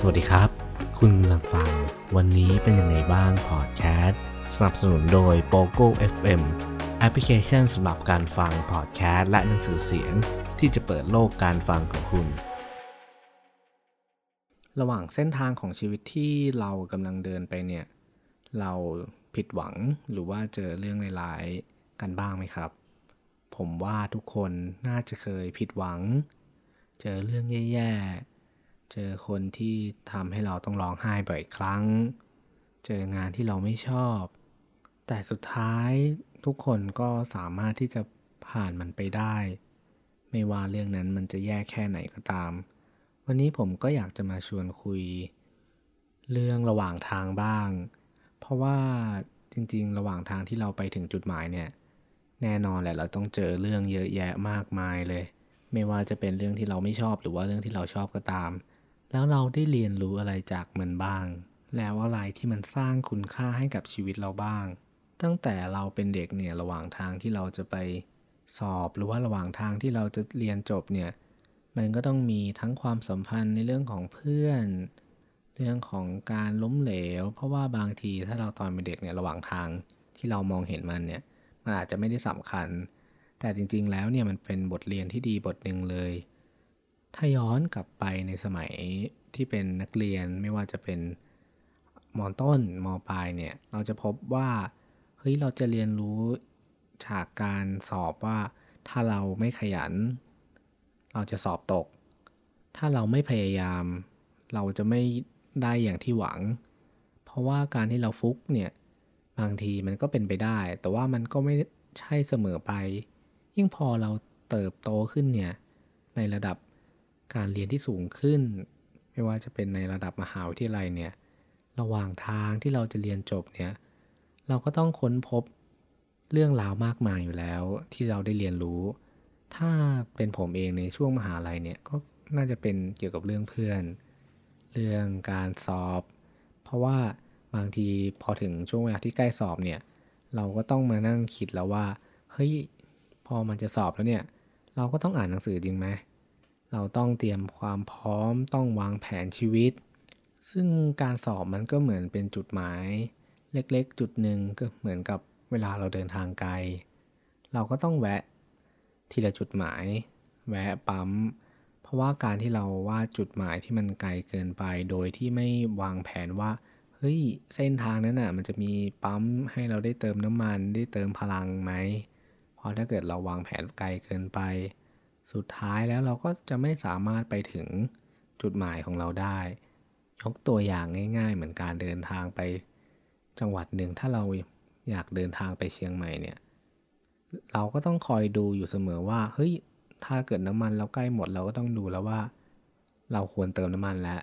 สวัสดีครับ คุณกำลังฟัง วันนี้เป็นยังไงบ้างพอดแคสต์สนับสนุนโดย POGO FM แอปพลิเคชันสำหรับการฟังพอดแคสต์และหนังสือเสียง ที่จะเปิดโลกการฟังของคุณ ระหว่างเส้นทางของชีวิตที่เรากำลังเดินไปเนี่ย เราผิดหวังหรือว่าเจอเรื่องร้ายๆกันบ้างไหมครับ ผมว่าทุกคนน่าจะเคยผิดหวัง เจอเรื่องแย่ๆ เจอคนที่ทำให้เราต้องร้องไห้บ่อยครั้ง เจองานที่เราไม่ชอบ แต่สุดท้ายทุกคนก็สามารถที่จะผ่านมันไปได้ ไม่ว่าเรื่องนั้นมันจะแย่แค่ไหนก็ตาม วันนี้ผมก็อยากจะมาชวนคุย เรื่องระหว่างทางบ้าง เพราะว่าจริง ๆ ระหว่างทางที่เราไปถึงจุดหมายเนี่ยแน่นอนแหละเราต้องเจอเรื่องเยอะแยะมากมายเลย ไม่ว่าจะเป็นเรื่องที่เราไม่ชอบหรือว่าเรื่องที่เราชอบก็ตาม แล้วเราได้เรียนรู้อะไรจากมันบ้าง แล้วอะไรที่มันสร้างคุณค่าให้กับชีวิตเราบ้าง ตั้งแต่เราเป็นเด็กเนี่ยระหว่างทางที่เราจะไปสอบหรือว่าระหว่างทางที่เราจะเรียนจบเนี่ยมันก็ต้องมีทั้งความสัมพันธ์ในเรื่องของเพื่อน เรื่องของการล้มเหลว เพราะว่าบางทีถ้าเราตอนเป็นเด็กเนี่ยระหว่างทางที่เรามองเห็นมันเนี่ยมันอาจจะไม่ได้สำคัญ แต่จริงๆแล้วเนี่ยมันเป็นบทเรียนที่ดีบทหนึ่งเลย ถ้าย้อนกลับไปในสมัยที่เป็นนักเรียนไม่ว่าจะเป็นมต้นมปลายเนี่ย เราจะพบว่าเฮ้ยเราจะเรียนรู้จากการสอบว่าถ้าเราไม่ขยัน เราจะสอบตก ถ้าเราไม่พยายาม เราจะไม่ได้อย่างที่หวัง เพราะว่าการที่เราฟุกเนี่ยบางทีมันก็เป็นไปได้ แต่ว่ามันก็ไม่ใช่เสมอไป ยิ่งพอเราเติบโตขึ้นเนี่ยในระดับ การเรียนที่สูงขึ้น ไม่ว่าจะเป็นในระดับมหาวิทยาลัยเนี่ยระหว่างทางที่เราจะเรียนจบเนี่ยเราก็ต้องค้นพบเรื่องราวมากมายอยู่แล้วที่เราได้เรียนรู้ ถ้าเป็นผมเองในช่วงมหาลัยเนี่ยก็น่าจะเป็นเกี่ยวกับเรื่องเพื่อน เรื่องการสอบ เพราะว่าบางทีพอถึงช่วงเวลาที่ใกล้สอบเนี่ยเราก็ต้องมานั่งคิดแล้วว่าเฮ้ยพอมันจะสอบแล้วเนี่ย เราก็ต้องอ่านหนังสือจริงไหม เราต้องเตรียมความพร้อมต้องวางแผนชีวิต ซึ่งการสอบมันก็เหมือนเป็นจุดหมาย เล็กๆ จุดหนึ่งก็เหมือนกับเวลาเราเดินทางไกล เราก็ต้องแวะทีละจุดหมาย แวะปั๊ม เพราะว่าการที่เราวาดจุดหมายที่มันไกลเกินไป โดยที่ไม่วางแผนว่าเฮ้ยเส้นทางนั้นน่ะ มันจะมีปั๊มให้เราได้เติมน้ำมันได้เติมพลังไหมเพราะถ้าเกิดเราวางแผนไกลเกินไป สุดท้ายแล้วเราก็จะไม่สามารถไปถึงจุดหมายของเราได้ ยกตัวอย่างง่าย ๆ เหมือนการเดินทางไป จังหวัดหนึ่งถ้าเราอยากเดินทางไปเชียงใหม่เนี่ย เราก็ต้องคอยดูอยู่เสมอว่าเฮ้ยถ้าเกิดน้ำมันเราใกล้หมดเราก็ต้องดูแล้วว่า เราควรเติมน้ำมันแล้ว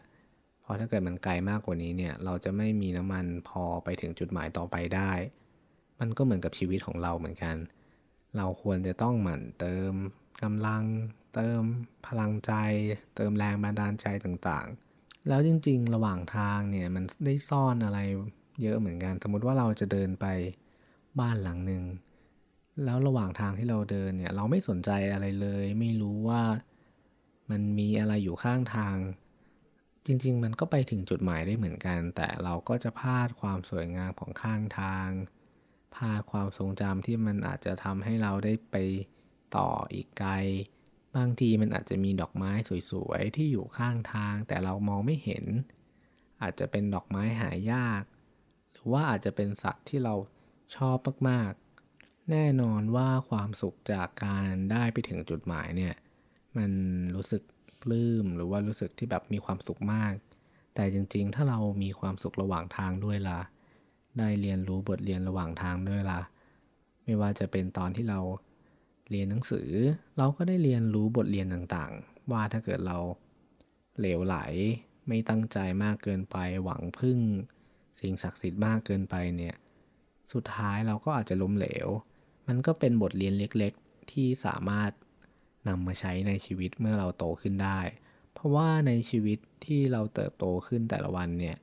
เพราะถ้าเกิดมันไกลมากกว่านี้เนี่ย เราจะไม่มีน้ำมันพอไปถึงจุดหมายต่อไปได้ มันก็เหมือนกับชีวิตของเราเหมือนกัน เราควรจะต้องหมั่นเติม กำลัง เติมพลังใจ เติมแรงบันดาลใจต่างๆ แล้วจริงๆ ระหว่างทางเนี่ยมันได้ซ่อนอะไรเยอะเหมือนกัน สมมติว่าเราจะเดินไปบ้านหลังหนึ่งแล้วระหว่างทางที่เราเดินเนี่ยเราไม่สนใจอะไรเลย ไม่รู้ว่ามันมีอะไรอยู่ข้างทาง จริง ๆ มันก็ไปถึงจุดหมายได้เหมือนกัน แต่เราก็จะพลาดความสวยงามของข้างทางพลาดความทรงจำที่มันอาจจะทำให้เราได้ไป ต่ออีกไกล บางทีมันอาจจะมีดอกไม้สวยๆ ที่อยู่ข้างทางแต่เรามองไม่เห็น อาจจะเป็นดอกไม้หายาก หรือว่าอาจจะเป็นสัตว์ที่เราชอบมากๆ แน่นอนว่าความสุขจากการได้ไปถึงจุดหมายเนี่ย มันรู้สึกปลื้มหรือว่ารู้สึกที่แบบมีความสุขมาก แต่จริงๆ ถ้าเรามีความสุขระหว่างทางด้วยล่ะ ได้เรียนรู้บทเรียนระหว่างทางด้วยล่ะ ไม่ว่าจะเป็นตอนที่เรา เรียนหนังสือ เราก็ได้เรียนรู้บทเรียนต่างๆ ว่าถ้าเกิดเราเหลวไหล ไม่ตั้งใจมากเกินไปหวังพึ่ง สิ่งศักดิ์สิทธิ์มากเกินไปเนี่ยสุดท้ายเราก็อาจจะล้มเหลว มันก็เป็นบทเรียนเล็กๆ ที่สามารถนำมาใช้ในชีวิตเมื่อเราโตขึ้นได้ เพราะว่าในชีวิตที่เราเติบโตขึ้นแต่ละวันเนี่ย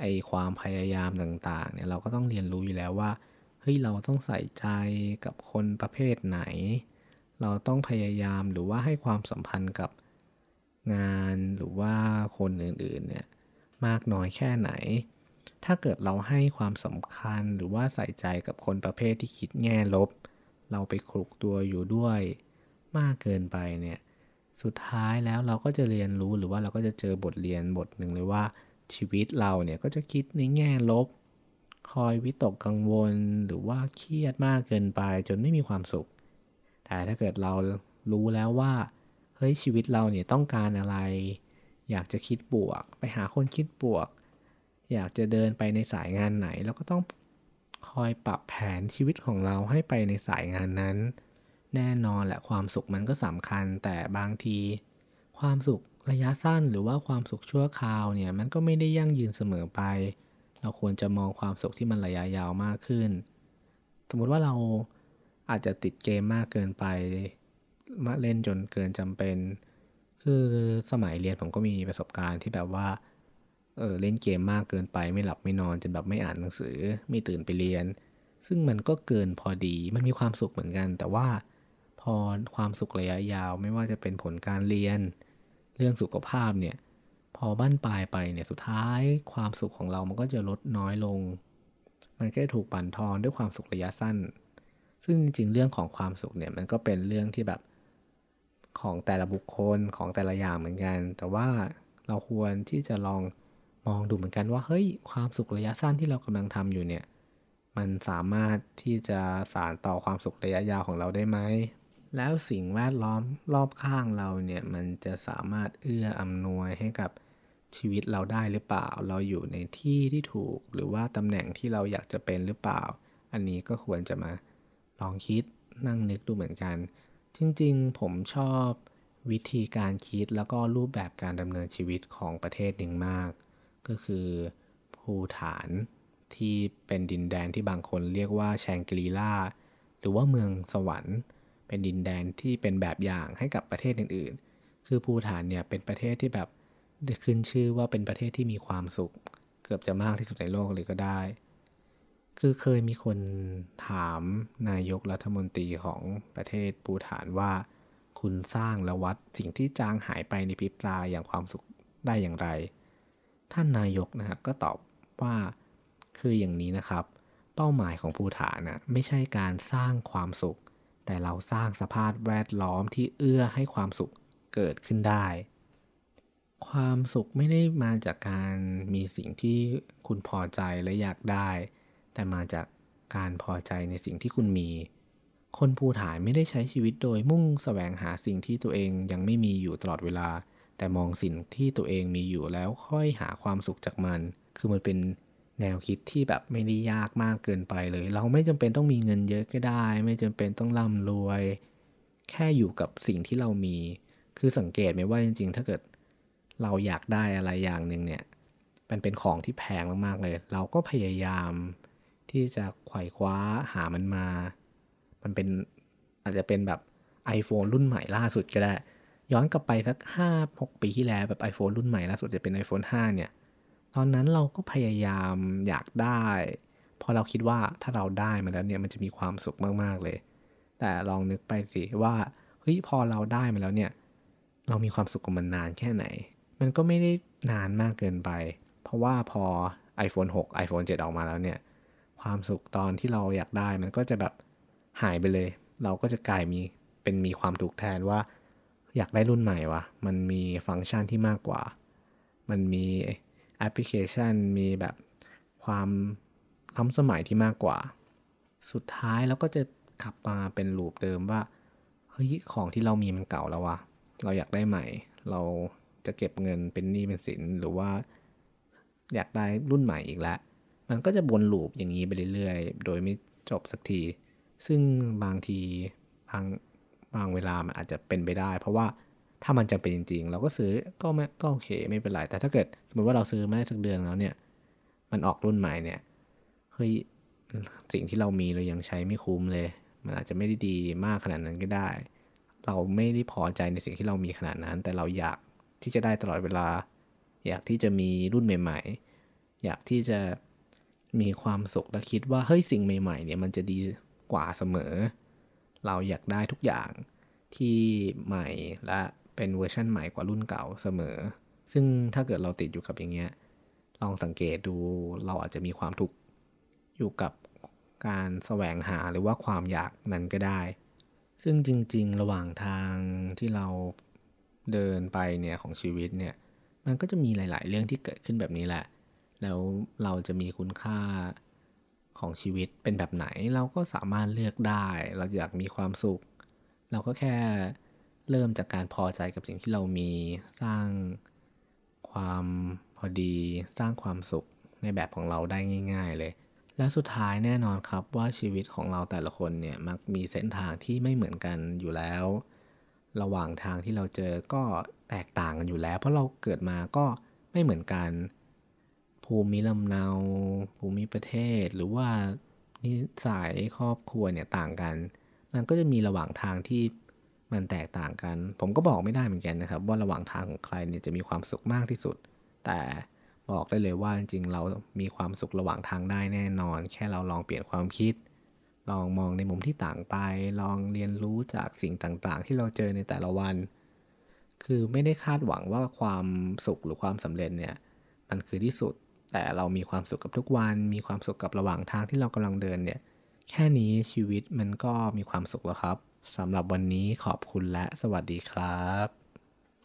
ไอความพยายามต่างๆเนี่ยเราก็ต้องเรียนรู้อยู่แล้วว่า เฮ้ยเราต้องใส่ใจกับคนประเภทไหน เราต้องพยายามหรือว่าให้ความสัมพันธ์กับงานหรือว่าคนอื่นๆเนี่ยมากน้อยแค่ไหน ถ้าเกิดเราให้ความสำคัญหรือว่าใส่ใจกับคนประเภทที่คิดแง่ลบ เราไปคลุกตัวอยู่ด้วยมากเกินไปเนี่ยสุดท้ายแล้วเราก็จะเรียนรู้หรือว่าเราก็จะเจอบทเรียนบทหนึ่งเลยว่าชีวิตเราเนี่ยก็จะคิดในแง่ลบ คอยวิตกกังวลหรือว่าเครียดมากเกินไปจนไม่มีความสุข แต่ถ้าเกิดเรารู้แล้วว่าเฮ้ยชีวิตเราเนี่ยต้องการอะไร อยากจะคิดบวก ไปหาคนคิดบวก อยากจะเดินไปในสายงานไหนเราก็ต้องคอยปรับแผนชีวิตของเราให้ไปในสายงานนั้น แน่นอนแหละความสุขมันก็สำคัญแต่บางที ความสุขระยะสั้นหรือว่าความสุขชั่วคราวเนี่ยมันก็ไม่ได้ยั่งยืนเสมอไป เราควรจะมองความสุขที่มันระยะยาวมากขึ้น สมมุติว่าเราอาจจะติดเกมมากเกินไป มาเล่นจนเกินจำเป็น คือสมัยเรียนผมก็มีประสบการณ์ที่แบบว่า เออเล่นเกมมากเกินไป ไม่หลับไม่นอนจนแบบไม่อ่านหนังสือ ไม่ตื่นไปเรียน ซึ่งมันก็เกินพอดี มันมีความสุขเหมือนกัน แต่ว่าพอความสุขระยะยาว ไม่ว่าจะเป็นผลการเรียน เรื่องสุขภาพเนี่ย อบ้านปลายไปเนี่ยสุดท้ายความสุขของเรามันก็จะลดน้อยลง มันก็ถูกปั่นทอนด้วยความสุขระยะสั้น ซึ่งจริงๆเรื่องของความสุขเนี่ยมันก็เป็นเรื่องที่แบบของแต่ละบุคคลของแต่ละอย่างเหมือนกัน แต่ว่าเราควรที่จะลองมองดูเหมือนกันว่าเฮ้ยความสุขระยะสั้นที่เรากำลังทำอยู่เนี่ยมันสามารถที่จะสานต่อความสุขระยะยาวของเราได้ไหม แล้วสิ่งแวดล้อมรอบข้างเราเนี่ย มันจะสามารถเอื้ออำนวยให้กับ ชีวิตเราได้หรือเปล่า เราอยู่ในที่ที่ถูก หรือว่าตำแหน่งที่เราอยากจะเป็นหรือเปล่า อันนี้ก็ควรจะมาลองคิดนั่งนึกดูเหมือนกัน จริงๆ ผมชอบวิธีการคิดแล้วก็รูปแบบการดำเนินชีวิตของประเทศหนึ่งมาก ก็คือภูฐานที่เป็นดินแดนที่บางคนเรียกว่าแชงกรีลาหรือว่าเมืองสวรรค์ เป็นดินแดนที่เป็นแบบอย่างให้กับประเทศอื่นๆ คือภูฐานเนี่ยเป็นประเทศที่แบบ ขึ้นชื่อว่าเป็นประเทศที่มีความสุข เกือบจะมากที่สุดในโลกเลยก็ได้ คือเคยมีคนถามนายกรัฐมนตรีของประเทศปูฐานว่า คุณสร้างและวัดสิ่งที่จางหายไปในพริบตาอย่างความสุขได้อย่างไร ท่านนายกนะครับก็ตอบว่าคืออย่างนี้นะครับ เป้าหมายของภูฐานนะไม่ใช่การสร้างความสุข แต่เราสร้างสภาพแวดล้อมที่เอื้อให้ความสุขเกิดขึ้นได้ ความสุขไม่ได้มาจากการมีสิ่งที่คุณพอใจและอยากได้ แต่มาจากการพอใจในสิ่งที่คุณมี คนภูฐานไม่ได้ใช้ชีวิตโดยมุ่งแสวงหาสิ่งที่ตัวเองยังไม่มีอยู่ตลอดเวลา แต่มองสิ่งที่ตัวเองมีอยู่แล้วค่อยหาความสุขจากมัน คือมันเป็นแนวคิดที่แบบไม่ได้ยากมากเกินไปเลย เราไม่จำเป็นต้องมีเงินเยอะก็ได้ ไม่จำเป็นต้องร่ำรวย แค่อยู่กับสิ่งที่เรามี คือสังเกตไหมว่าจริง ๆ ถ้าเกิด เราอยากได้อะไรอย่างหนึ่งเนี่ยมันเป็นของที่แพงมากๆเลย เราก็พยายามที่จะไขว่คว้าหามันมา มันเป็นอาจจะเป็นแบบ iPhone รุ่นใหม่ล่าสุดก็ได้ ย้อนกลับไปสักห้าหกปีที่แล้วแบบ iPhone รุ่นใหม่ล่าสุดจะเป็น iPhone 5 เนี่ย ตอนนั้นเราก็พยายามอยากได้พอเราคิดว่าถ้าเราได้มาแล้วเนี่ยมันจะมีความสุขมากๆเลย แต่ลองนึกไปสิว่าเฮ้ยพอเราได้มาแล้วเนี่ย เรามีความสุขกับมันนานแค่ไหน มันก็ไม่ได้นานมากเกินไป เพราะว่าพอ iPhone 6 iPhone 7 ออกมาแล้วเนี่ย ความสุขตอนที่เราอยากได้มันก็จะแบบหายไปเลย เราก็จะกลายมีเป็นมีความถูกแทนว่า อยากได้รุ่นใหม่วะมันมีฟังก์ชันที่มากกว่า มันมีแอปพลิเคชันมีแบบความล้ำสมัยที่มากกว่า สุดท้ายเราก็จะขับมาเป็นลูปเดิมว่าเฮ้ยของที่เรามีมันเก่าแล้ววะเราอยากได้ใหม่ เรา จะเก็บเงินเป็นหนี้เป็นสินหรือว่า อยากได้รุ่นใหม่อีกแล้วมันก็จะวนลูปอย่างนี้ไปเรื่อยๆ โดยไม่จบสักที ซึ่งบางทีบางบางเวลามันอาจจะเป็นไปได้ เพราะว่าถ้ามันจำเป็นจริง ๆ เราก็ซื้อก็ไม่ก็โอเคไม่เป็นไร แต่ถ้าเกิดสมมติว่าเราซื้อมาได้สักเดือนแล้วเนี่ย มันออกรุ่นใหม่เนี่ยเฮ้ยสิ่งที่เรามีเรายังใช้ไม่คุ้มเลย มันอาจจะไม่ได้ดีมากขนาดนั้นก็ได้ เราไม่ได้พอใจในสิ่งที่เรามีขนาดนั้น แต่เราอยาก ที่จะได้ตลอดเวลา อยากที่จะมีรุ่นใหม่ ๆ อยากที่จะมีความสุขและคิดว่าเฮ้ยสิ่งใหม่ ๆ เนี่ยมันจะดีกว่าเสมอ เราอยากได้ทุกอย่างที่ใหม่และเป็นเวอร์ชันใหม่กว่ารุ่นเก่าเสมอ ซึ่งถ้าเกิดเราติดอยู่กับอย่างเงี้ยลองสังเกตดูเราอาจจะมีความทุกข์อยู่กับการแสวงหาหรือว่าความอยากนั้นก็ได้ ซึ่งจริง ๆ ระหว่างทางที่เรา เดินไปเนี่ยของชีวิตเนี่ย มันก็จะมีหลาย ๆ เรื่องที่เกิดขึ้นแบบนี้แหละ แล้วเราจะมีคุณค่าของชีวิตเป็นแบบไหน เราก็สามารถเลือกได้ เราอยากมีความสุข เราก็แค่เริ่มจากการพอใจกับสิ่งที่เรามีสร้างความพอดี สร้างความสุขในแบบของเราได้ง่าย ๆ เลย และสุดท้ายแน่นอนครับว่าชีวิตของเราแต่ละคนเนี่ยมักมีเส้นทางที่ไม่เหมือนกันอยู่แล้ว ระหว่างทางที่เราเจอก็แตกต่างกันอยู่แล้ว เพราะเราเกิดมาก็ไม่เหมือนกัน ภูมิลำเนา ภูมิประเทศ หรือว่านิสัยครอบครัวเนี่ยต่างกัน มันก็จะมีระหว่างทางที่มันแตกต่างกัน ผมก็บอกไม่ได้เหมือนกันนะครับ ว่าระหว่างทางของใครเนี่ยจะมีความสุขมากที่สุด แต่บอกได้เลยว่าจริงๆเรามีความสุขระหว่างทางได้แน่นอน แค่เราลองเปลี่ยนความคิด ลองมองในมุมที่ต่างไป ลองเรียนรู้จากสิ่งต่างๆ ที่เราเจอในแต่ละวัน คือไม่ได้คาดหวังว่าความสุขหรือความสำเร็จเนี่ย มันคือที่สุด แต่เรามีความสุขกับทุกวัน มีความสุขกับระหว่างทางที่เรากำลังเดินเนี่ย แค่นี้ชีวิตมันก็มีความสุขแล้วครับสำหรับวันนี้ขอบคุณและสวัสดีครับ